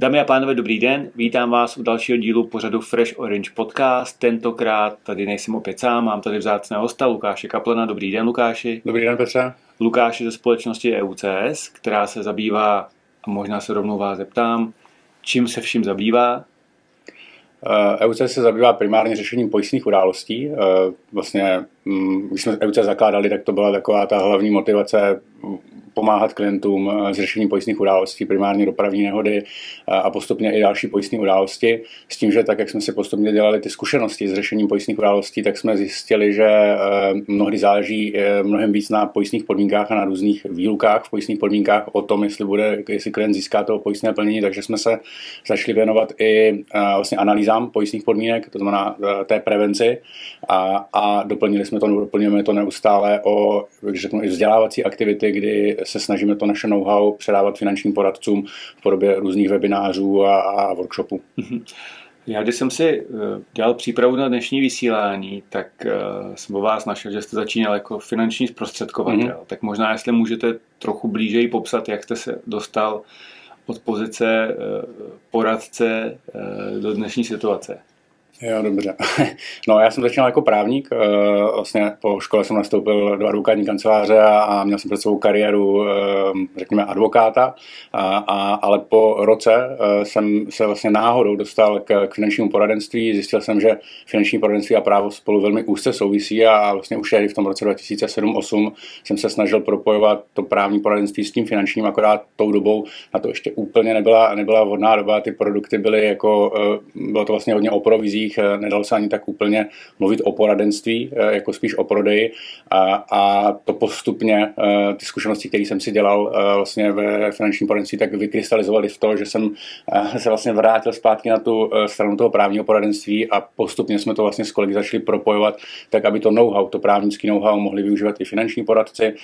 Dámy a pánové, dobrý den. Vítám vás u dalšího dílu pořadu Fresh Orange Podcast. Tentokrát tady nejsem opět sám, mám tady vzácného hosta Lukáše Kaplena. Dobrý den, Lukáši. Dobrý den, Petře. Lukáš je ze společnosti EUCS, která se zabývá, a možná se rovnou vás zeptám, čím se vším zabývá? EUCS se zabývá primárně řešením pojistných událostí. Eh, vlastně, mm, když jsme EUCS zakládali, tak to byla taková ta hlavní motivace pomáhat klientům eh, s řešením pojistných událostí, primárně dopravní nehody eh, a postupně i další pojistné události. S tím, že tak, jak jsme si postupně dělali ty zkušenosti s řešením pojistných událostí, tak jsme zjistili, že eh, mnohdy záleží mnohem víc na pojistných podmínkách a na různých výlukách v pojistných podmínkách o tom, jestli, bude, jestli klient získá to pojistné plnění, takže jsme se začali věnovat i vlastně analýzám pojistných podmínek, to znamená té prevenci a, a doplnili jsme to, doplňujeme to neustále o řeknu, i vzdělávací aktivity, kdy se snažíme to naše know-how předávat finančním poradcům v podobě různých webinářů a, a workshopů. Mhm. Já když jsem si eh, dělal přípravu na dnešní vysílání, tak eh, jsem o vás našel, že jste začínal jako finanční zprostředkovatel. Mm-hmm. Tak možná, jestli můžete trochu blíže popsat, jak jste se dostal od pozice eh, poradce do dnešní situace. Jo, dobře. No, já jsem začínal jako právník. Eh, vlastně po škole jsem nastoupil do advokátní kanceláře a měl jsem před svou kariéru, eh, řekněme, advokáta. A, a, ale po roce eh, jsem se vlastně náhodou dostal k, k finančnímu poradenství. Zjistil jsem, že finanční poradenství a právo spolu velmi úzce souvisí a vlastně už v tom roce 2007-2008 jsem se snažil propojovat to právní poradenství s tím finančním, akorát tou dobou na to ještě úplně nebyla, nebyla vhodná doba. Ty produkty byly jako, bylo to vlastně hodně o provizích, prodejích, eh, nedalo se ani tak úplně mluvit o poradenství, eh, jako spíš o prodeji. A, a to postupně, eh, ty zkušenosti, které jsem si dělal vlastně ve finančním poradenství, tak vykrystalizovaly v to, že jsem se vlastně vrátil zpátky na tu stranu toho právního poradenství a postupně jsme to vlastně s kolegy začali propojovat, tak aby to know-how, to právnický know-how mohli využívat i finanční poradci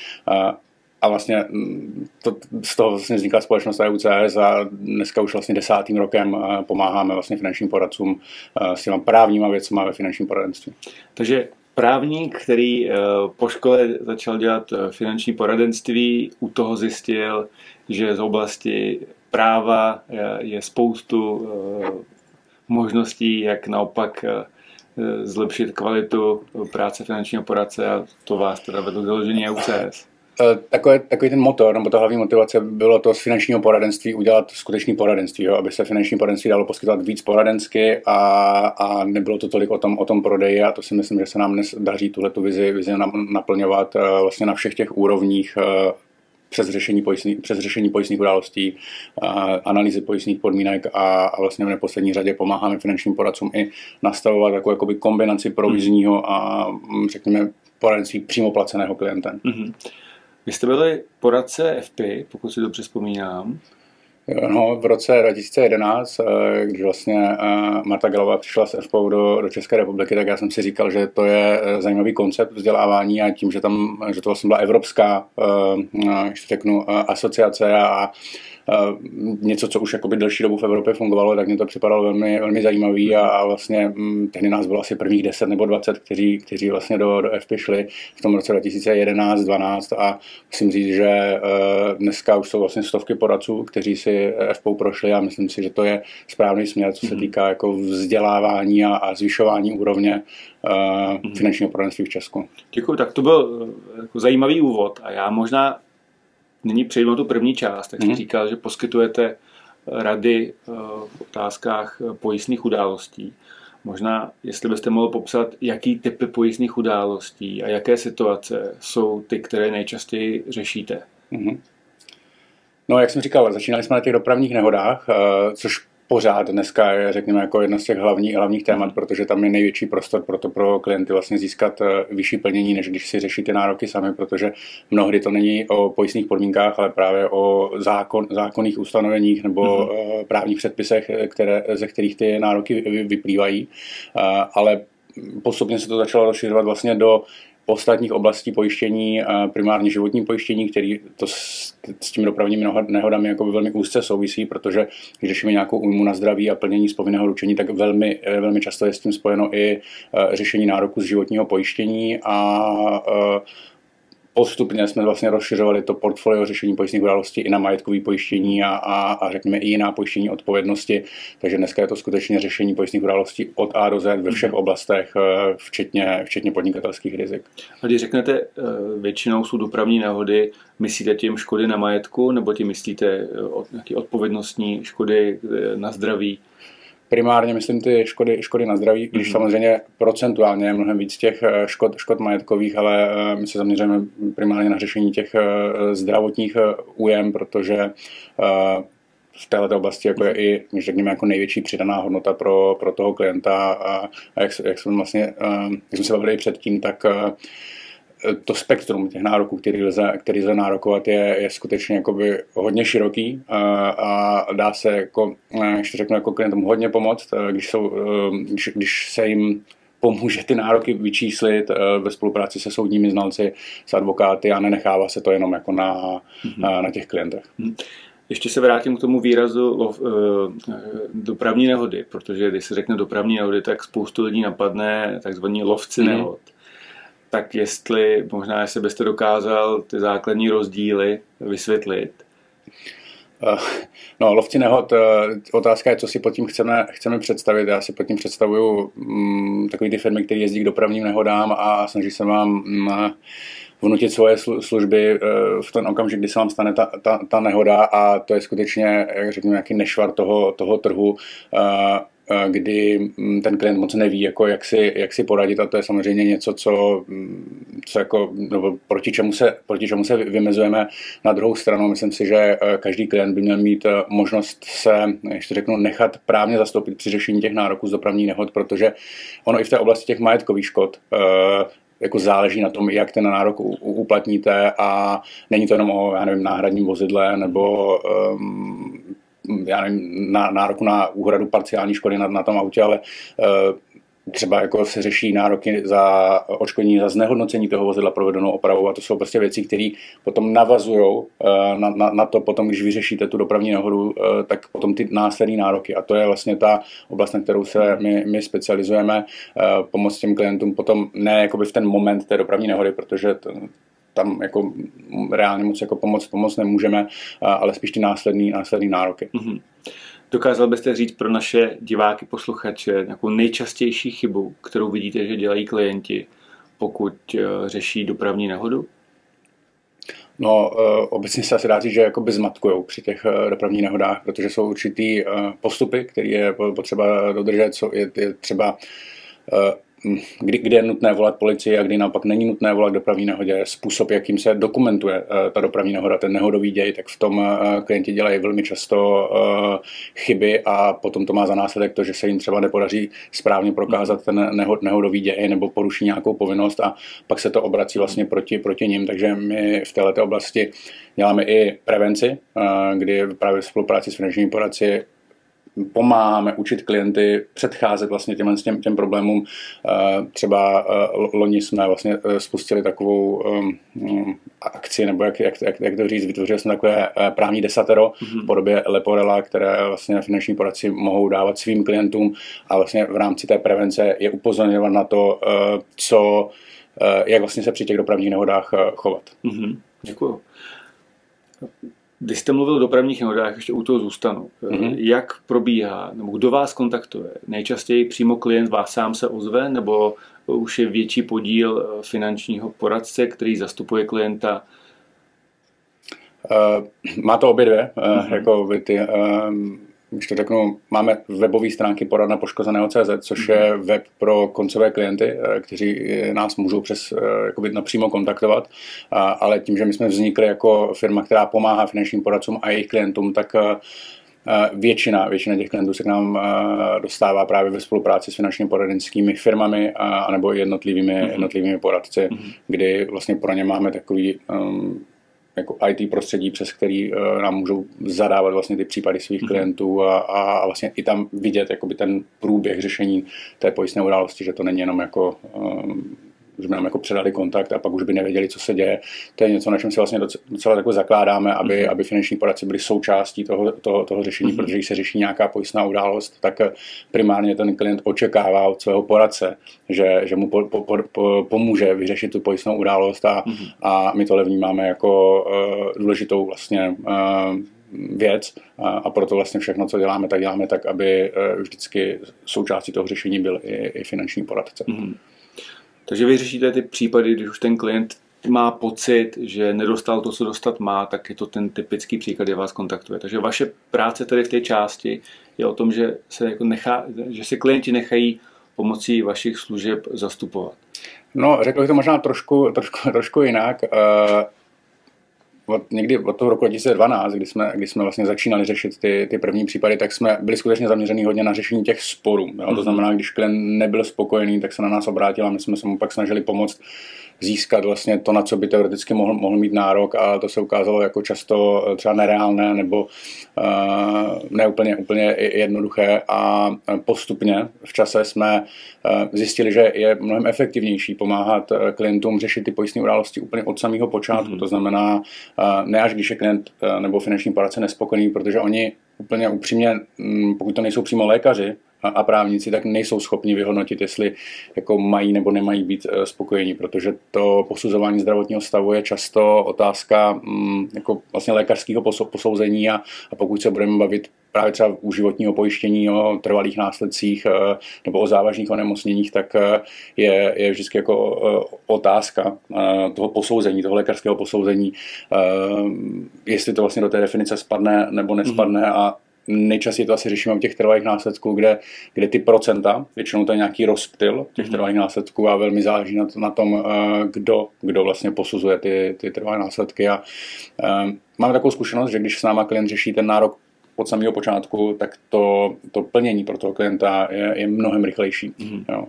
a vlastně mm, to, z toho vlastně vznikla společnost EUCS a dneska už vlastně desátým rokem eh, pomáháme vlastně finančním poradcům eh, s těma právníma věcma ve finančním poradenství. Takže právník, který eh, po škole začal dělat finanční poradenství, u toho zjistil, že z oblasti práva je spoustu možností, jak naopak zlepšit kvalitu práce finančního poradce a to vás teda vedlo založení EUCS. Eh, takový, takový ten motor, nebo ta hlavní motivace bylo to z finančního poradenství udělat skutečný poradenství, jo, aby se finanční poradenství dalo poskytovat víc poradensky a, a nebylo to tolik o tom, o tom prodeji a to si myslím, že se nám dnes daří tuhle vizi, vizi naplňovat eh, vlastně na všech těch úrovních eh, přes řešení, pojistný, přes řešení pojistných událostí, analýzy pojistných podmínek a, a vlastně v neposlední řadě pomáháme finančním poradcům i nastavovat takovou jakoby kombinaci provizního a mm, řekněme poradenství přímo placeného klientem. Mm-hmm. Vy jste byli poradce FP, pokud si dobře vzpomínám. No, v roce 2011, eh, když vlastně eh, Marta Galová přišla s FPO do, do České republiky, tak já jsem si říkal, že to je eh, zajímavý koncept vzdělávání a tím, že tam, že to vlastně byla evropská, ještě řeknu, asociace a něco, co už jakoby delší dobu v Evropě fungovalo, tak mě to připadalo velmi, velmi zajímavý a, a vlastně m, tehdy nás bylo asi prvních 10 nebo 20, kteří, kteří vlastně do, do FP šli v tom roce 2011-12 a musím říct, že uh, dneska už jsou vlastně stovky poradců, kteří si FPO prošli a myslím si, že to je správný směr, co se mhm. týká jako vzdělávání a, a zvyšování úrovně uh, finančního poradenství v Česku. Děkuji, tak to byl jako zajímavý úvod a já možná nyní přejdu na tu první část, tak jsi hmm. říkal, že poskytujete rady eh, v otázkách eh, pojistných událostí. Možná, jestli byste mohl popsat, jaký typy pojistných událostí a jaké situace jsou ty, které nejčastěji řešíte. Mm-hmm. No, jak jsem říkal, začínali jsme na těch dopravních nehodách, eh, což pořád dneska je, řekněme, jako jedno z těch hlavních, hlavních témat, protože tam je největší prostor pro to pro klienty vlastně získat eh, vyšší plnění, než když si řeší ty nároky sami, protože mnohdy to není o pojistných podmínkách, ale právě o zákon, zákonných ustanoveních nebo mm-hmm. právních předpisech, které, ze kterých ty nároky vyplývají. Eh, ale postupně se to začalo rozšiřovat vlastně do ostatních oblastí pojištění, primárně životní pojištění, který to s, s těmi dopravními nehodami jako velmi úzce souvisí, protože když řešíme nějakou újmu na zdraví a plnění z povinného ručení, tak velmi, velmi často je s tím spojeno i řešení nároku z životního pojištění a postupně jsme vlastně rozšiřovali to portfolio řešení pojistných událostí i na majetkové pojištění a, a, a řekněme i jiná pojištění odpovědnosti. Takže dneska je to skutečně řešení pojistných událostí od A do Z ve všech mhm. oblastech, eh, včetně, včetně podnikatelských rizik. A když řeknete, eh, většinou jsou dopravní nehody, myslíte tím škody na majetku, nebo tím myslíte nějaké odpovědnostní škody na zdraví? Primárně myslím ty škody, škody na zdraví, když mm-hmm. samozřejmě procentuálně je mnohem víc těch eh, škod, škod majetkových, ale eh, my se zaměřujeme primárně na řešení těch eh, zdravotních újem, protože v této oblasti jako je i, řekněme, jako největší přidaná hodnota pro, pro toho klienta a, a jak, jak, jsme vlastně, jak jsme se bavili předtím, tak to spektrum těch nároků, který lze, který lze nárokovat, je, je skutečně jakoby hodně široký a, a dá se, jako, když to řeknu, jako klientům hodně pomoct, když, jsou, když, když se jim pomůže ty nároky vyčíslit ve spolupráci se soudními znalci, s advokáty a nenechává se to jenom jako na, mm-hmm. na, těch klientech. Mm-hmm. Ještě se vrátím k tomu výrazu dopravní nehody, protože když se řekne dopravní nehody, tak spoustu lidí napadne takzvaný lovci mm-hmm. nehod tak jestli možná, jestli byste dokázal ty základní rozdíly vysvětlit. Eh, no, lovci nehod, eh, otázka je, co si pod tím chceme, chceme představit. Já si pod tím představuju mm, takový ty firmy, které jezdí k dopravním nehodám a snaží se vám mm, vnutit svoje služby eh, v ten okamžik, kdy se vám stane ta, ta, ta nehoda a to je skutečně, jak řeknu, nějaký nešvar toho, toho trhu kdy mm, ten klient moc neví, jako jak, si, jak si poradit a to je samozřejmě něco, co, mm, co jako, nebo proti, čemu se, proti čemu se vymezujeme. Na druhou stranu myslím si, že eh, každý klient by měl mít eh, možnost se, ještě řeknu, nechat právně zastoupit při řešení těch nároků z dopravní nehod, protože ono i v té oblasti těch majetkových škod eh, jako záleží na tom, jak ten nárok uplatníte a není to jenom o, já nevím, náhradním vozidle nebo um, já nevím, na, nároku na úhradu parciální škody na, na tom autě, ale uh, třeba jako se řeší nároky za očkodnění za znehodnocení toho vozidla provedenou opravou a to jsou prostě věci, které potom navazují eh, na, na, na to potom, když vyřešíte tu dopravní nehodu, eh, tak potom ty následné nároky. A to je vlastně ta oblast, na kterou se my, my specializujeme, pomoct těm klientům potom ne jakoby v ten moment té dopravní nehody, protože to, tam jako reálně moc jako pomoc, pomoc nemůžeme, ale spíš ty následní, následní nároky. Mm-hmm. Dokázal byste říct pro naše diváky, posluchače nějakou nejčastější chybu, kterou vidíte, že dělají klienti, pokud e, řeší dopravní nehodu? No, e, obecně se asi dá říct, že jakoby zmatkujou při těch e, dopravních nehodách, protože jsou určitý postupy, které je potřeba dodržet, je, je třeba kdy, kdy je nutné volat policii a kdy naopak není nutné volat dopravní nehodě, způsob, jakým se dokumentuje uh, ta dopravní nehoda, ten nehodový děj, tak v tom uh, klienti dělají velmi často uh, chyby a potom to má za následek to, že se jim třeba nepodaří správně prokázat ten nehod, nehodový děj nebo poruší nějakou povinnost a pak se to obrací vlastně proti, proti ním, takže my v této oblasti děláme i prevenci, kdy právě v spolupráci s finančními poradci pomáháme učit klienty předcházet vlastně těm, těm, těm problémům. Eh, třeba eh, loni jsme vlastně eh, spustili takovou um, akci, nebo jak, jak, jak, jak to říct, vytvořili jsme takové právní desatero mm-hmm. v podobě Leporela, které vlastně finanční poradci mohou dávat svým klientům a vlastně v rámci té prevence je upozorňovat na to, co, jak vlastně se při těch dopravních nehodách chovat. Mm-hmm. Děkuji. Když jste mluvil o dopravních nehodách, ještě u toho zůstanu. Mm-hmm. Jak probíhá, nebo kdo vás kontaktuje? Nejčastěji přímo klient vás sám se ozve, nebo už je větší podíl eh, finančního poradce, který zastupuje klienta? Uh, má to obě dvě. Uh, mm-hmm. jako ty, uh, když to řeknu, máme webové stránky poradna poškozeného CZ, což je mhm. web pro koncové klienty, eh, kteří nás můžou přes eh, jakoby napřímo kontaktovat, ale tím, že my jsme vznikli jako firma, která pomáhá finančním poradcům a jejich klientům, tak eh, Většina, většina těch klientů se k nám dostává právě ve spolupráci s finančně poradenskými firmami a, nebo jednotlivými, mm-hmm. jednotlivými poradci, mm-hmm. kdy vlastně pro ně máme takový um, jako IT prostředí, přes který uh, nám můžou zadávat vlastně ty případy svých mm-hmm. klientů a, a vlastně i tam vidět jakoby ten průběh řešení té pojistné události, že to není jenom jako um, že by nám jako předali kontakt a pak už by nevěděli, co se děje. To je něco, na čem si vlastně docela, jako zakládáme, aby, mm-hmm. aby finanční poradci byli součástí toho, toho, toho řešení, mm-hmm. protože když se řeší nějaká pojistná událost, tak primárně ten klient očekává od svého poradce, že, že mu po, po, po, pomůže vyřešit tu pojistnou událost a, mm-hmm. a my tohle vnímáme jako uh, důležitou vlastně uh, věc a, a proto vlastně všechno, co děláme, tak děláme tak, aby uh, vždycky součástí toho řešení byl i, i finanční poradce. Mm-hmm. Takže vy řešíte ty případy, když už ten klient má pocit, že nedostal to, co dostat má, tak je to ten typický příklad, kdy vás kontaktuje. Takže vaše práce tady v té části je o tom, že se, jako nechá, že se klienti nechají pomocí vašich služeb zastupovat. No, řekl bych to možná trošku, trošku, trošku jinak. Uh, od, někdy od toho roku 2012, kdy jsme, kdy jsme vlastně začínali řešit ty, ty první případy, tak jsme byli skutečně zaměřený hodně na řešení těch sporů. Jo? Mm-hmm. To mhm. znamená, když klient nebyl spokojený, tak se na nás obrátil a my jsme se mu pak snažili pomoct získat vlastně to, na co by teoreticky mohl, mohl mít nárok a to se ukázalo jako často eh, třeba nereálné nebo uh, neúplně úplně jednoduché a postupně v čase jsme zjistili, že je mnohem efektivnější pomáhat klientům řešit ty pojistné události úplně od samého počátku. Mm-hmm. To znamená, uh, ne až když je klient uh, nebo finanční poradce nespokojený, protože oni úplně upřímně, mm, pokud to nejsou přímo lékaři, a právníci tak nejsou schopni vyhodnotit, jestli jako mají nebo nemají být eh, spokojení, protože to posuzování zdravotního stavu je často otázka mm, jako vlastně lékařského posouzení a, a pokud se budeme bavit právě třeba u životního pojištění o trvalých následcích eh, nebo o závažných onemocněních, tak eh, je, je vždycky jako otázka toho posouzení, toho lékařského posouzení, jestli to vlastně do té definice spadne nebo nespadne mm-hmm. a nejčastěji to asi řešíme u těch trvalých následků, kde, kde ty procenta, většinou to je nějaký rozptyl těch mm-hmm. trvalých následků a velmi záleží na, na tom, eh, kdo, kdo vlastně posuzuje ty, ty trvalé následky. A, um, máme takovou zkušenost, že když s náma klient řeší ten nárok od samého počátku, tak to, to plnění pro toho klienta je, je mnohem rychlejší. Mm-hmm. Jo.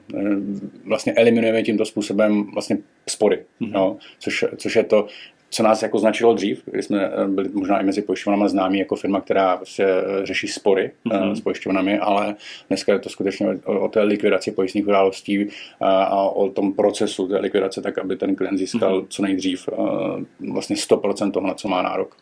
Vlastně eliminujeme tímto způsobem vlastně spory, mm-hmm. jo. Což, což je to, co nás jako značilo dřív, kdy jsme eh, byli možná i mezi pojišťovnami známí jako firma, která prostě eh, řeší spory mm-hmm. s pojišťovnami, ale dneska je to skutečně o, té likvidaci pojistných událostí a, o tom procesu té likvidace, tak aby ten klient získal mm-hmm. co nejdřív vlastně 100% toho, na co má nárok.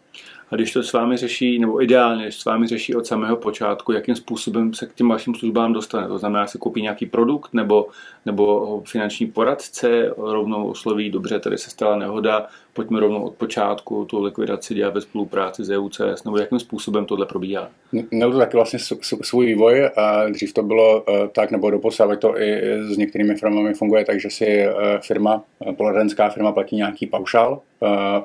A když to s vámi řeší, nebo ideálně, když s vámi řeší od samého počátku, jakým způsobem se k těm vašim službám dostane? To znamená, že koupí nějaký produkt nebo, nebo finanční poradce, rovnou osloví, dobře, tady se stala nehoda, pojďme rovnou od počátku tu likvidaci dělat ve spolupráci s EUCS, nebo jakým způsobem tohle probíhá? Měl to taky vlastně svůj vývoj. Dřív to bylo e, tak, nebo doposavat to i s některými firmami funguje tak, že si e, firma, e, poradenská firma platí nějaký paušál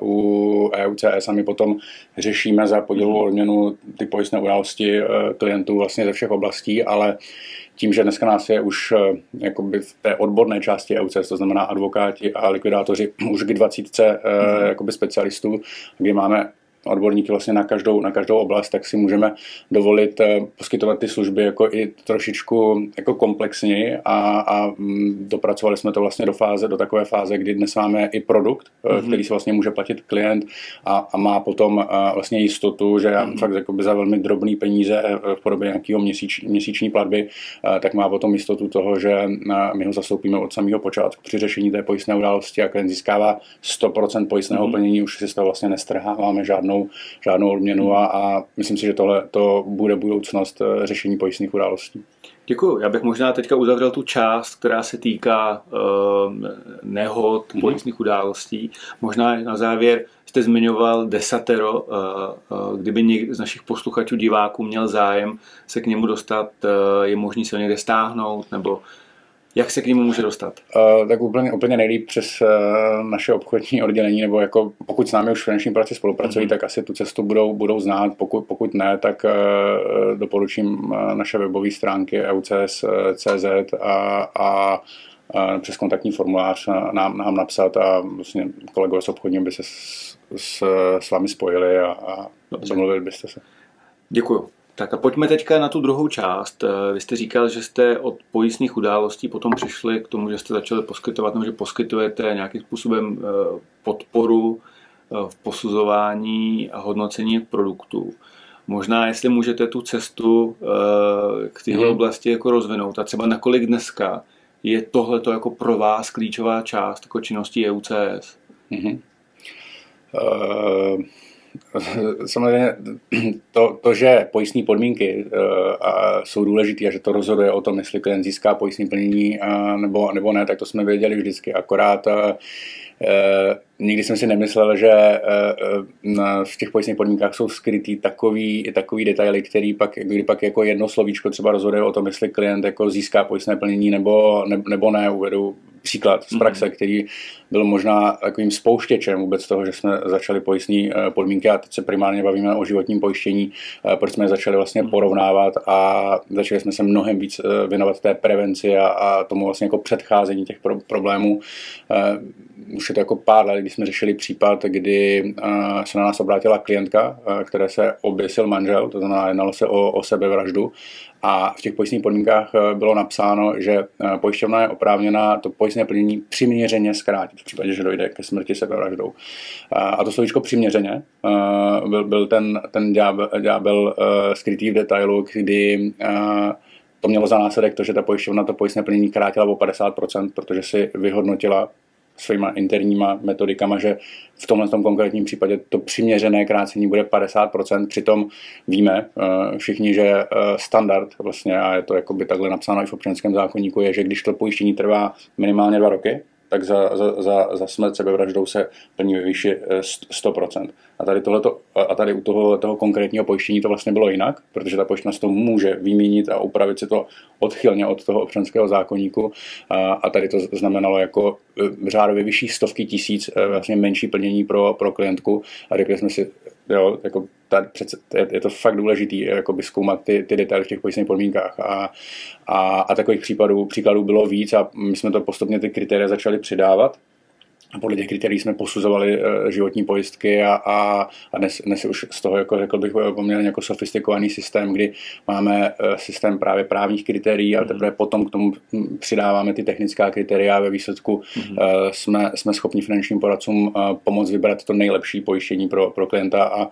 u EUCS a my potom řešíme za podílu odměnu ty pojistné události klientů vlastně ze všech oblastí, ale tím, že dneska nás je už eh, jakoby v té odborné části EUCS, to znamená advokáti a likvidátoři, už k 20 mm-hmm. jakoby specialistů, kdy máme odborníky vlastně na každou, na každou oblast, tak si můžeme dovolit eh, poskytovat ty služby jako i trošičku jako komplexněji a, a mm, dopracovali jsme to vlastně do fáze, do takové fáze, kdy dnes máme i produkt, mm-hmm. který si vlastně může platit klient a, a má potom vlastně jistotu, že mm-hmm. fakt jakoby za velmi drobný peníze v podobě nějakého měsíč, měsíční platby, tak má potom jistotu toho, že my ho zastoupíme od samého počátku při řešení té pojistné události a klient získává 100% pojistného mm-hmm. plnění, už si z toho vlastně nestrháváme žádnou žádnou, žádnou odměnu a, a myslím si, že tohle to bude budoucnost eh, řešení pojistných událostí. Děkuji. Já bych možná teďka uzavřel tu část, která se týká uh, nehod, mm-hmm. pojistných událostí. Možná na závěr jste zmiňoval desatero, uh, uh, kdyby někdo z našich posluchačů, diváků měl zájem se k němu dostat, uh, je možný se někde stáhnout, nebo jak se k němu může dostat? Uh, tak úplně, úplně nejlíp přes uh, naše obchodní oddělení, nebo jako pokud s námi už finanční práci spolupracují, mm-hmm. tak asi tu cestu budou, budou znát. Pokud, pokud ne, tak uh, doporučím uh, naše webové stránky eucs.cz a, a přes kontaktní formulář nám, nám napsat a vlastně kolegové z obchodního by se s, s, s vámi spojili a, a domluvili byste se. Děkuji. Tak a pojďme teďka na tu druhou část. Eh, vy jste říkal, že jste od pojistných událostí potom přišli k tomu, že jste začali poskytovat, nebo že poskytujete nějakým způsobem eh, podporu eh, v posuzování a hodnocení produktů. Možná, jestli můžete tu cestu k téhle mm. oblasti jako rozvinout a třeba nakolik dneska je tohle to jako pro vás klíčová část jako činnosti EUCS? Mm-hmm. Uh, samozřejmě to, to, že pojistní podmínky uh, jsou důležité a že to rozhoduje o tom, jestli klient získá pojistní plnění uh, nebo, nebo ne, tak to jsme věděli vždycky. Akorát uh, nikdy jsem si nemyslel, že v těch pojistných podmínkách jsou skrytý takový, takový detaily, který pak, kdy pak jako jedno slovíčko třeba rozhoduje o tom, jestli klient jako získá pojistné plnění nebo, nebo ne. Uvedu příklad z praxe, mm-hmm. který byl možná takovým spouštěčem vůbec toho, že jsme začali pojistní eh, podmínky a teď se primárně bavíme o životním pojištění, eh, proč jsme je začali vlastně mhm. porovnávat a začali jsme se mnohem víc eh, věnovat té prevenci a, a tomu vlastně jako předcházení těch pro, problémů. Už je to jako pár let, kdy jsme řešili případ, kdy se na nás obrátila klientka, které se oběsil manžel, to znamená jednalo se o, o sebevraždu a v těch pojistných podmínkách eh, bylo napsáno, že eh, pojišťovna je oprávněna to pojistné plnění přiměřeně zkrátit v případě, že dojde ke smrti sebevraždou. A to slovíčko přiměřeně eh, byl, byl ten, ten ďábel, ďábel skrytý v detailu, kdy to mělo za následek to, že ta pojišťovna to pojistné plnění krátila o 50%, protože si vyhodnotila svýma interníma metodikama, že v tomhle tom konkrétním případě to přiměřené krácení bude 50%, přitom víme eh, všichni, že eh, standard vlastně, a je to jakoby takhle napsáno i v občanském zákonníku, je, že když to pojištění trvá minimálně dva roky, tak za, za, za, za smrt sebevraždou se plní ve výši 100%. Eh, a tady, tohleto, a tady u toho, toho konkrétního pojištění to vlastně bylo jinak, protože ta pojišťovna to může vyměnit a upravit si to odchylně od toho občanského zákonníku. A, a tady to znamenalo jako eh, řádově vyšší stovky tisíc eh, vlastně menší plnění pro, pro klientku. A řekli jsme si, jo, jako tady přece, je, je to fakt důležitý jakoby zkoumat ty, ty detaily v těch pojistných podmínkách. A, a, a takových případů, příkladů bylo víc a my jsme to postupně ty kritéria začali přidávat podle těch kritérií jsme posuzovali uh, životní pojistky a, a, a dnes, dnes už z toho, jako řekl bych, poměrně jako sofistikovaný systém, kdy máme uh, systém právě právních kritérií a teprve potom k tomu přidáváme ty technická kritéria a ve výsledku mm-hmm. jsme, jsme schopni finančním poradcům pomoct vybrat to nejlepší pojištění pro, pro klienta a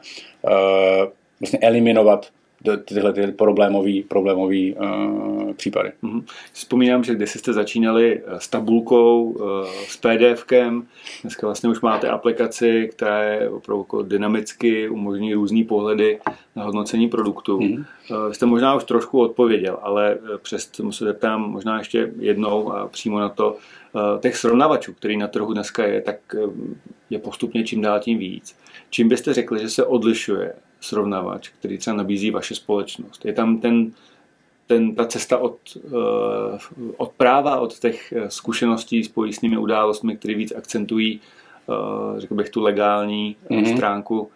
vlastně eliminovat tyhle ty problémové problémový, uh, případy. Mm-hmm. Vzpomínám, že když jste začínali eh, s tabulkou, uh, s PDFkem, dneska vlastně už máte aplikaci, která je opravdu jako dynamicky umožní různý pohledy na hodnocení produktu. Mm-hmm. Uh, jste možná už trošku odpověděl, ale přesto se zeptám možná ještě jednou a přímo na to, těch srovnavačů, který na trhu dneska je, tak je postupně čím dál tím víc. Čím byste řekli, že se odlišuje srovnávač, který třeba nabízí vaše společnost. Je tam ten, ten, ta cesta od, uh, od práva, od těch eh, zkušeností s pojistnými událostmi, které víc akcentují, uh, řekl bych, tu legální mm-hmm. stránku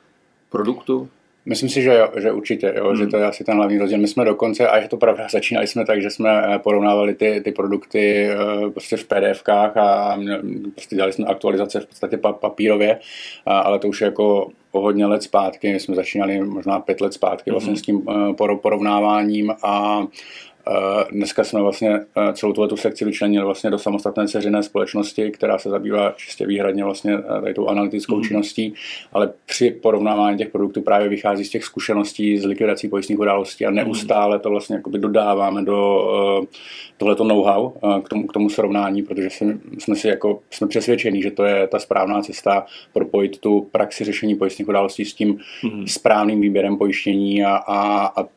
produktu? Myslím si, že, jo, že určitě, jo, hmm. že to je asi ten hlavní rozdíl. My jsme dokonce, a je to pravda, začínali jsme tak, že jsme porovnávali ty, ty produkty prostě v PDFkách a prostě dělali jsme aktualizace v podstatě papírově, ale to už je jako o hodně let zpátky, my jsme začínali možná pět let zpátky vlastně mm-hmm. s tím uh, porovnáváním a Eh, dneska jsme vlastně eh, celou tuhle sekci vyčlenili vlastně do samostatné ceřiné společnosti, která se zabývá čistě výhradně vlastně eh, tady tou analytickou mm. činností, ale při porovnávání těch produktů právě vychází z těch zkušeností z likvidací pojistných událostí a mhm. neustále to vlastně jakoby dodáváme do tohleto know-how k tomu, k tomu srovnání, protože jsme si jako, jsme přesvědčení, že to je ta správná cesta propojit tu praxi řešení pojistných událostí s tím mm. správným výběrem pojištění a, a, a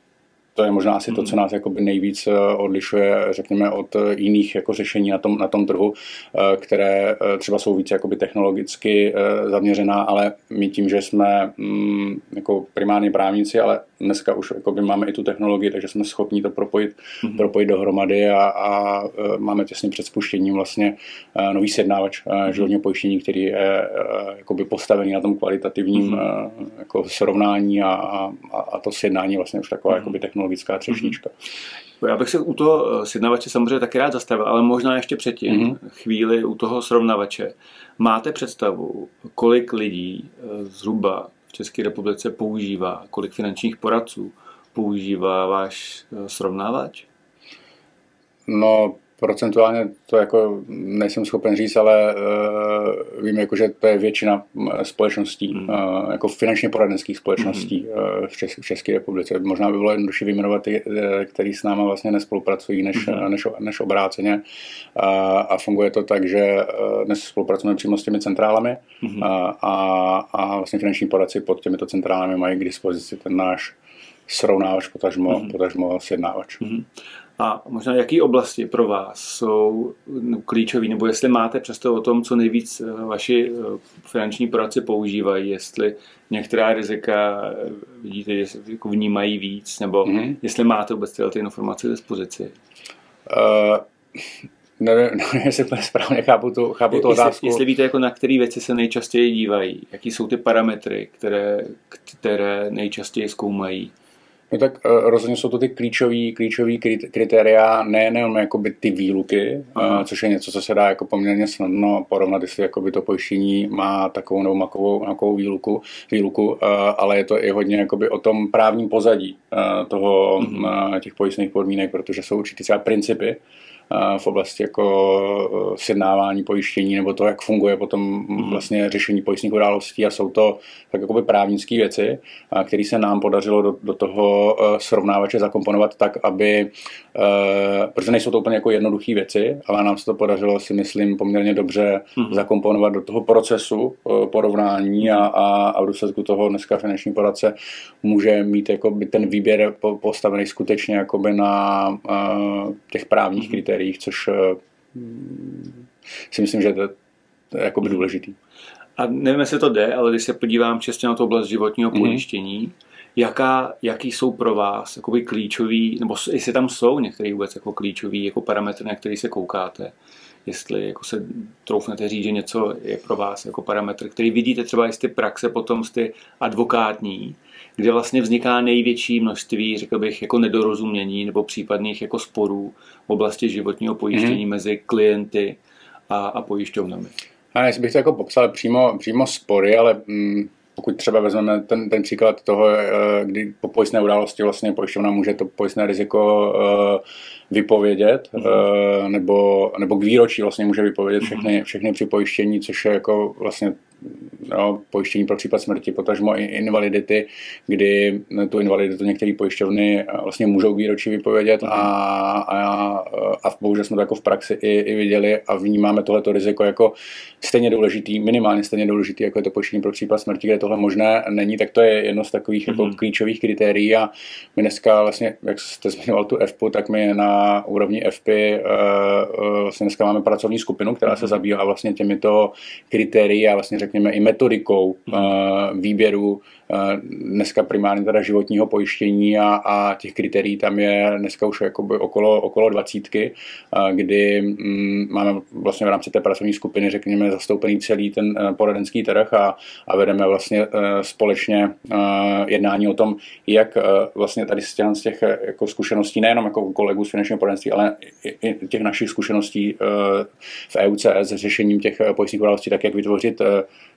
to je možná asi to, co hmm. nás jakoby nejvíc eh, odlišuje, řekněme, od eh, jiných jako řešení na tom, na tom trhu, eh, které třeba jsou více jakoby technologicky zaměřená, ale my tím, že jsme mm, jako primárně právníci, ale dneska už jakoby máme i tu technologii, takže jsme schopni to propojit, mm-hmm. propojit dohromady a, a máme těsně před spuštěním vlastně nový sednávač mm-hmm. životního pojištění, který je jakoby postavený na tom kvalitativním mm-hmm. jako srovnání a, a, a to sjednání vlastně už taková mm-hmm. jakoby technologická třešnička. Mm-hmm. Já bych se u toho sjednavače samozřejmě taky rád zastavil, ale možná ještě předtím, mm-hmm. chvíli u toho srovnavače. Máte představu, kolik lidí zhruba České republice používá, kolik finančních poradců používá váš eh, srovnávač? No, procentuálně to jako nejsem schopen říct, ale uh, vím, jako, že to je většina společností, mm. uh, jako finančně poradenských společností mm. uh, v, Čes- v České republice. Možná by bylo jednodušší vyjmenovat ty, který s námi vlastně nespolupracují, než, mm. než, než obráceně. Uh, a funguje to tak, že uh, dnes spolupracujeme přímo s těmi centrálami mm. uh, a, a vlastně finanční poradci pod těmito centrálami mají k dispozici ten náš srovnávač, potažmo, mm. potažmo sjednávač. Mm. A možná jaké oblasti pro vás jsou no, klíčové, nebo jestli máte přesto o tom, co nejvíc eh, vaši eh, finanční poradci používají, jestli některá rizika eh, vidíte, že se jako vnímají víc, nebo mm-hmm. jestli máte vůbec tyhle ty informace k dispozici? Uh, nevím, nevím, jestli to správně chápu tu, chápu tu jestli, otázku. Jestli víte, jako na které věci se nejčastěji dívají, jaký jsou ty parametry, které, které nejčastěji zkoumají. No tak uh, rozhodně jsou to ty klíčové klíčový kritéria, nejenom jakoby ty výluky, uh, což je něco, co se dá jako poměrně snadno porovnat, jestli jakoby to pojištění má takovou nebo makovou, makovou výluku, výluku uh, ale je to i hodně jakoby o tom právním pozadí toho, uh, těch pojistných podmínek, protože jsou určitě třeba principy, v oblasti jako sjednávání pojištění nebo to, jak funguje potom mm. vlastně řešení pojistných událostí a jsou to tak jakoby právnické věci, které se nám podařilo do, do toho srovnávače zakomponovat tak, aby, protože nejsou to úplně jako jednoduché věci, ale nám se to podařilo si myslím poměrně dobře mm. zakomponovat do toho procesu porovnání a, a, a v důsledku toho dneska finanční poradce může mít jakoby ten výběr postavený skutečně jakoby na těch právních kritériích kritériích, což eh, si myslím, že to je jakoby důležitý. A nevím, jestli to jde, ale když se podívám čistě na tu oblast životního mm-hmm. pojištění, jaká, jaký jsou pro vás jakoby klíčový, nebo jestli tam jsou některé vůbec jako klíčový jako parametry, na který se koukáte, jestli jako se troufnete říct, že něco je pro vás jako parametr, který vidíte třeba i z ty praxe potom z ty advokátní, kde vlastně vzniká největší množství, řekl bych, jako nedorozumění nebo případných jako sporů v oblasti životního pojištění mm-hmm. mezi klienty a, a pojišťovnami. A jestli bych to jako popsal přímo, přímo spory, ale mm, pokud třeba vezmeme ten, ten příklad toho, eh, kdy po pojistné události vlastně pojišťovna může to pojistné riziko uh, vypovědět, mm-hmm. nebo, nebo k výročí vlastně může vypovědět mhm. všechny, všechny připojištění, což je jako vlastně no, pojištění pro případ smrti, potažmo i invalidity, kdy tu invaliditu některé pojišťovny eh, vlastně můžou výročí vypovědět a, a, a bohužel jsme to jako v praxi i, i viděli a vnímáme tohleto riziko jako stejně důležitý, minimálně stejně důležitý, jako je to pojištění pro případ smrti, kde tohle možné není, tak to je jedno z takových mm-hmm. jako mhm. klíčových kritérií a my dneska vlastně, jak jste zmiňoval tu FPU, tak my na úrovni FP uh, vlastně dneska máme pracovní skupinu, která mm-hmm. se mhm. zabývá vlastně těmito kritérii a vlastně řekněme i metodikou uh, výběru uh, dneska primárně teda životního pojištění a, a těch kritérií tam je dneska už jakoby okolo, okolo dvacítky, uh, kdy um, máme vlastně v rámci té pracovní skupiny, řekněme, zastoupený celý ten poradenský trh a, a vedeme vlastně společně jednání o tom, jak vlastně tady z těch, z těch jako zkušeností, nejenom jako kolegů z finančního poradenství, ale i, těch našich zkušeností v EUCS s řešením těch pojistných událostí, tak jak vytvořit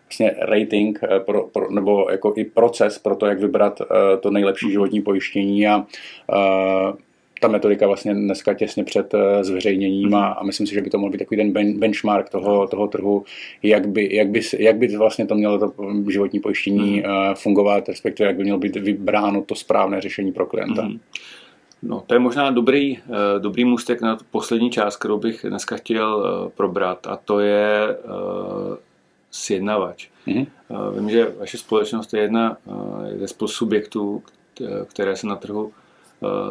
vlastně rating eh, pro, pro, nebo jako i proces pro to, jak vybrat uh, to nejlepší životní pojištění a uh, ta metodika vlastně dneska těsně před zveřejněním a, a myslím si, že by to mohl být takový ten ben, benchmark toho, toho trhu, jak by, jak, by, jak by vlastně to mělo to životní pojištění mm. fungovat, respektive jak by mělo být vybráno to správné řešení pro klienta. Mm. No, to je možná dobrý, dobrý můstek na poslední část, kterou bych dneska chtěl probrat a to je sjednavač. Mm-hmm. Vím, že vaše společnost je jedna ze subjektů, které se na trhu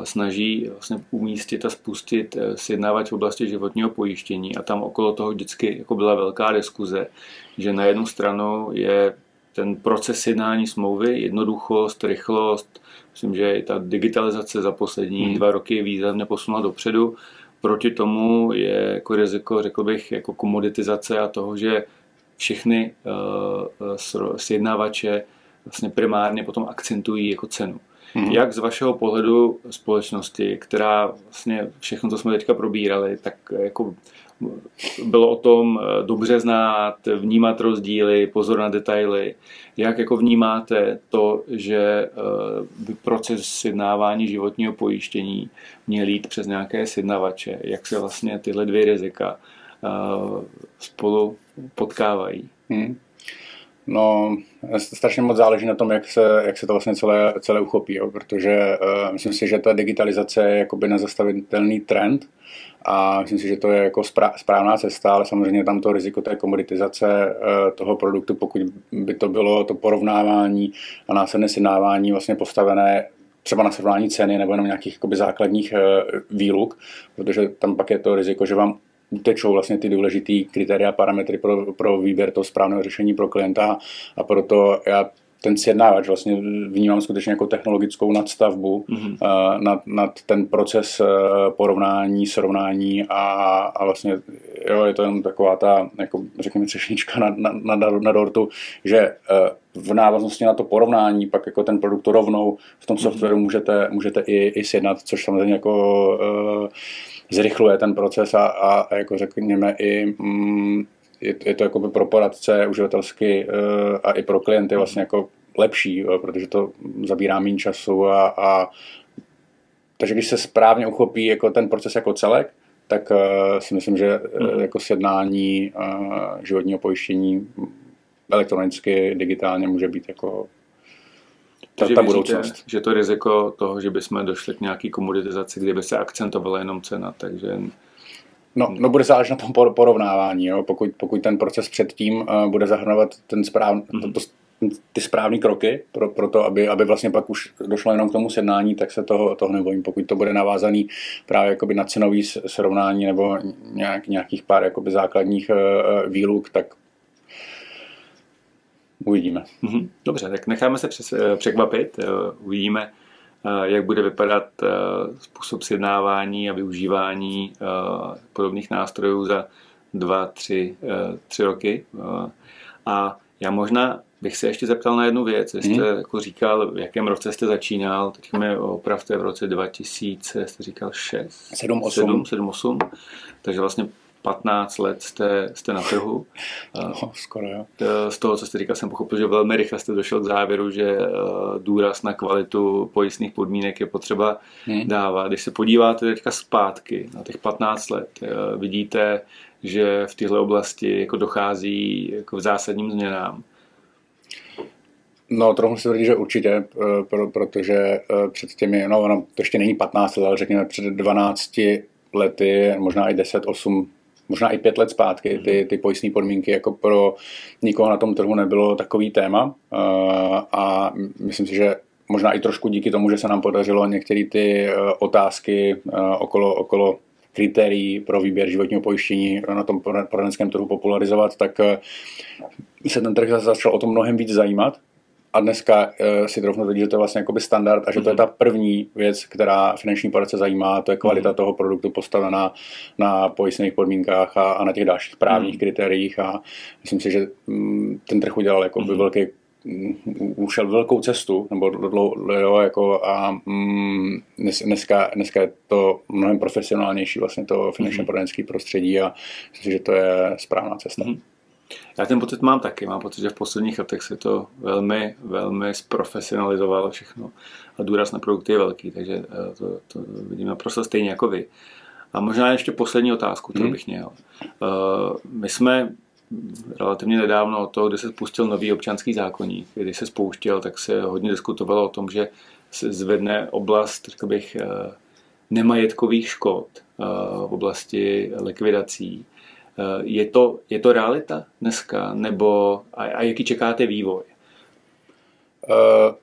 snaží vlastně umístit a spustit sjednávač v oblasti životního pojištění a tam okolo toho vždycky jako byla velká diskuze, že na jednu stranu je ten proces jednání smlouvy, jednoduchost, rychlost, myslím, že i ta digitalizace za poslední mm. dva roky významně posunula dopředu. Proti tomu je jako riziko, řekl bych, jako komoditizace a toho, že všechny uh, sjednávače vlastně primárně potom akcentují jako cenu. Mm. Jak z vašeho pohledu společnosti, která vlastně všechno, co jsme teďka probírali, tak jako bylo o tom eh, dobře znát, vnímat rozdíly, pozor na detaily. Jak jako vnímáte to, že eh, by proces sjednávání životního pojištění měl jít přes nějaké sjednavače? Jak se vlastně tyhle dvě rizika eh, spolu potkávají? Hmm. No, strašně moc záleží na tom, jak se, jak se to vlastně celé, celé uchopí, jo, protože uh, myslím si, že ta digitalizace je jakoby nezastavitelný trend a myslím si, že to je jako správná cesta, ale samozřejmě tam to riziko té komoditizace uh, toho produktu, pokud by to bylo to porovnávání a následné sjednávání vlastně postavené třeba na srovnání ceny nebo jenom nějakých jakoby, základních uh, výluk, protože tam pak je to riziko, že vám utečou vlastně ty důležité kritéria, parametry pro, pro výběr toho správného řešení pro klienta a proto já ten sjednávač vlastně vnímám skutečně jako technologickou nadstavbu mm-hmm. uh, nad, nad ten proces uh, porovnání, srovnání a, a vlastně jo, je to jenom taková ta, jako řekněme, třešnička na, na, na, na dortu, že uh, v návaznosti na to porovnání pak jako ten produkt rovnou v tom mhm. softwaru mm-hmm. můžete, můžete i, i sjednat, což samozřejmě jako uh, zrychluje ten proces a, a, a jako řekněme i mm, je, je to jako pro poradce uživatelsky uh, a i pro klienty vlastně jako lepší, jo, protože to zabírá méně času a, a takže když se správně uchopí jako ten proces jako celek, tak uh, si myslím, že uh, jako sjednání životního pojištění elektronicky, digitálně může být jako ta, ta budoucnost. že to riziko toho, že bychom došli k nějaký komoditizaci, kdyby se akcentovala jenom cena, takže... No, no bude záležet na tom porovnávání, jo? Pokud, pokud ten proces předtím uh, bude zahrnovat ten správ, mm-hmm. to, ty správné kroky pro, pro to, aby, aby vlastně pak už došlo jenom k tomu sednání, tak se toho, toho nebojím. Pokud to bude navázaný právě jakoby na cenový srovnání nebo nějak, nějakých pár jakoby základních uh, výluk, tak Uvidíme. Mhm. Dobře, tak necháme se přes, eh, překvapit. Eh, uvidíme, eh, jak bude vypadat způsob sjednávání a využívání podobných nástrojů za dva, tři, tři roky. A já možná bych se ještě zeptal na jednu věc. Jste hmm. jako říkal, v jakém roce jste začínal, teď mi opravdu v roce 2000, jste říkal 6? 7, 8. 7, 7, 8. Takže vlastně 15 let jste, jste na trhu. No, skoro, jo. Z toho, co jste říkal, jsem pochopil, že velmi rychle jste došel k závěru, že eh, důraz na kvalitu pojistných podmínek je potřeba hmm. dávat. Když se podíváte teďka zpátky na těch 15 let, eh, vidíte, že v této oblasti jako dochází jako v zásadním změnám. No, trochu si tvrdí, že určitě, eh, pro, protože před těmi, no, no, to ještě není 15 let, ale řekněme před 12 lety, možná i 10, 8, možná i pět let zpátky, ty, mhm. ty pojistné podmínky jako pro nikoho na tom trhu nebylo takový téma a myslím si, že možná i trošku díky tomu, že se nám podařilo některé ty e, otázky e, okolo, okolo kritérií pro výběr životního pojištění na tom poradenském trhu popularizovat, tak se ten trh začal o tom mnohem víc zajímat a dneska uh, si trochu tvrdí, že to je vlastně jakoby standard a že to je mhm. ta první věc, která finanční poradce zajímá, to je kvalita mm. toho produktu postavená na pojistných podmínkách a, a na těch dalších právních mm. kritériích a myslím si, že mm, ten trh udělal jako mm. velký ušel velkou cestu, nebo jo, jako a mm, dnes, dneska, dneska je to mnohem profesionálnější vlastně to finančně mm. poradenské prostředí a myslím si, že to je správná cesta. Mm. Já ten pocit mám taky. Mám pocit, že v posledních letech se to velmi, velmi zprofesionalizovalo všechno a důraz na produkty je velký, takže eh, to, to vidím naprosto stejně jako vy. A možná ještě poslední otázku, kterou hmm. bych měl. Uh, my jsme relativně nedávno od toho, kdy se spustil nový občanský zákonník, kdy se spouštěl, tak se hodně diskutovalo o tom, že se zvedne oblast, řekl bych, eh, nemajetkových škod v oblasti likvidací Eh, je to, je to realita dneska, nebo a, a jaký čekáte vývoj? Eh,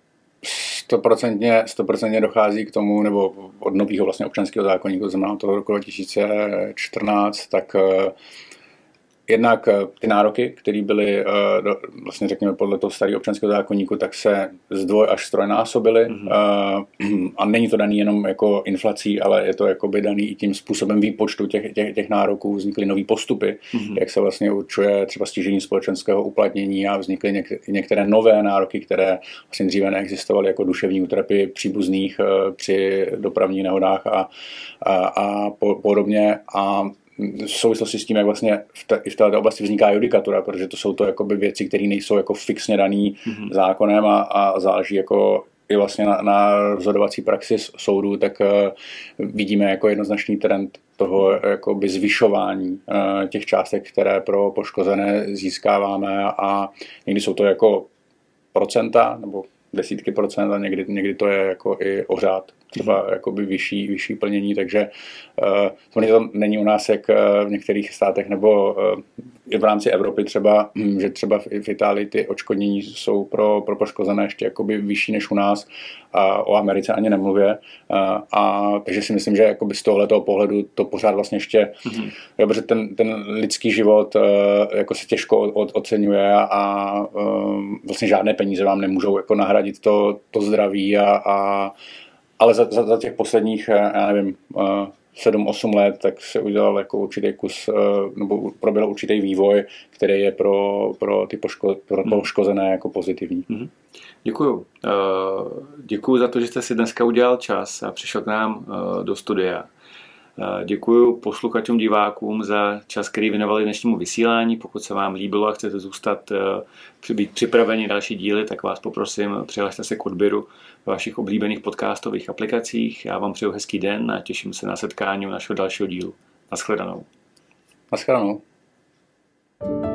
stoprocentně, stoprocentně dochází k tomu, nebo od nového vlastně občanského zákonníku, to znamená toho roku 2014, tak eh, jednak eh, ty nároky, které byly eh, vlastně řekněme podle toho starého občanského zákonníku, tak se zdvoj až strojnásobily mm-hmm. a není to daný jenom jako inflací, ale je to jakoby daný i tím způsobem výpočtu těch, těch, těch nároků, vznikly nové postupy, mm-hmm. jak se vlastně určuje třeba stížení společenského uplatnění a vznikly něk, některé nové nároky, které vlastně dříve neexistovaly jako duševní útrapy příbuzných při dopravních nehodách a, a, a podobně a v souvislosti s tím, jak vlastně v, te, i v této oblasti vzniká judikatura, protože to jsou to jakoby věci, které nejsou jako fixně daný mm-hmm. zákonem a, a záleží jako i vlastně na, na rozhodovací praxi soudů, tak uh, vidíme jako jednoznačný trend toho jakoby zvyšování uh, těch částek, které pro poškozené získáváme a někdy jsou to jako procenta nebo desítky procent a někdy, někdy to je jako i ořád třeba jakoby vyšší, vyšší plnění, takže uh, to není u nás jak uh, v některých státech nebo uh, i v rámci Evropy třeba, hm, že třeba v, v Itálii ty očkodnění jsou pro, pro poškozené ještě jakoby vyšší než u nás a o Americe ani nemluvě. A, a takže si myslím, že jakoby z tohoto pohledu to pořád vlastně ještě, mm-hmm. jo, protože ten, ten lidský život uh, jako se těžko od, oceňuje a vlastně žádné peníze vám nemůžou jako nahradit to, to zdraví a, a ale za, za, za těch posledních, eh, já nevím, 7-8 let, tak se udělal jako určitý kus, nebo proběhl určitý vývoj, který je pro, pro ty poško, pro mhm. poškozené jako pozitivní. Mm-hmm. Děkuju. Děkuju za to, že jste si dneska udělal čas a přišel k nám do studia. Děkuji posluchačům, divákům za čas, který věnovali dnešnímu vysílání. Pokud se vám líbilo a chcete zůstat, eh, být připraveni další díly, tak vás poprosím, přihlašte se k odběru v vašich oblíbených podcastových aplikacích. Já vám přeju hezký den a těším se na setkání u našeho dalšího dílu. Naschledanou. Naschledanou. thank you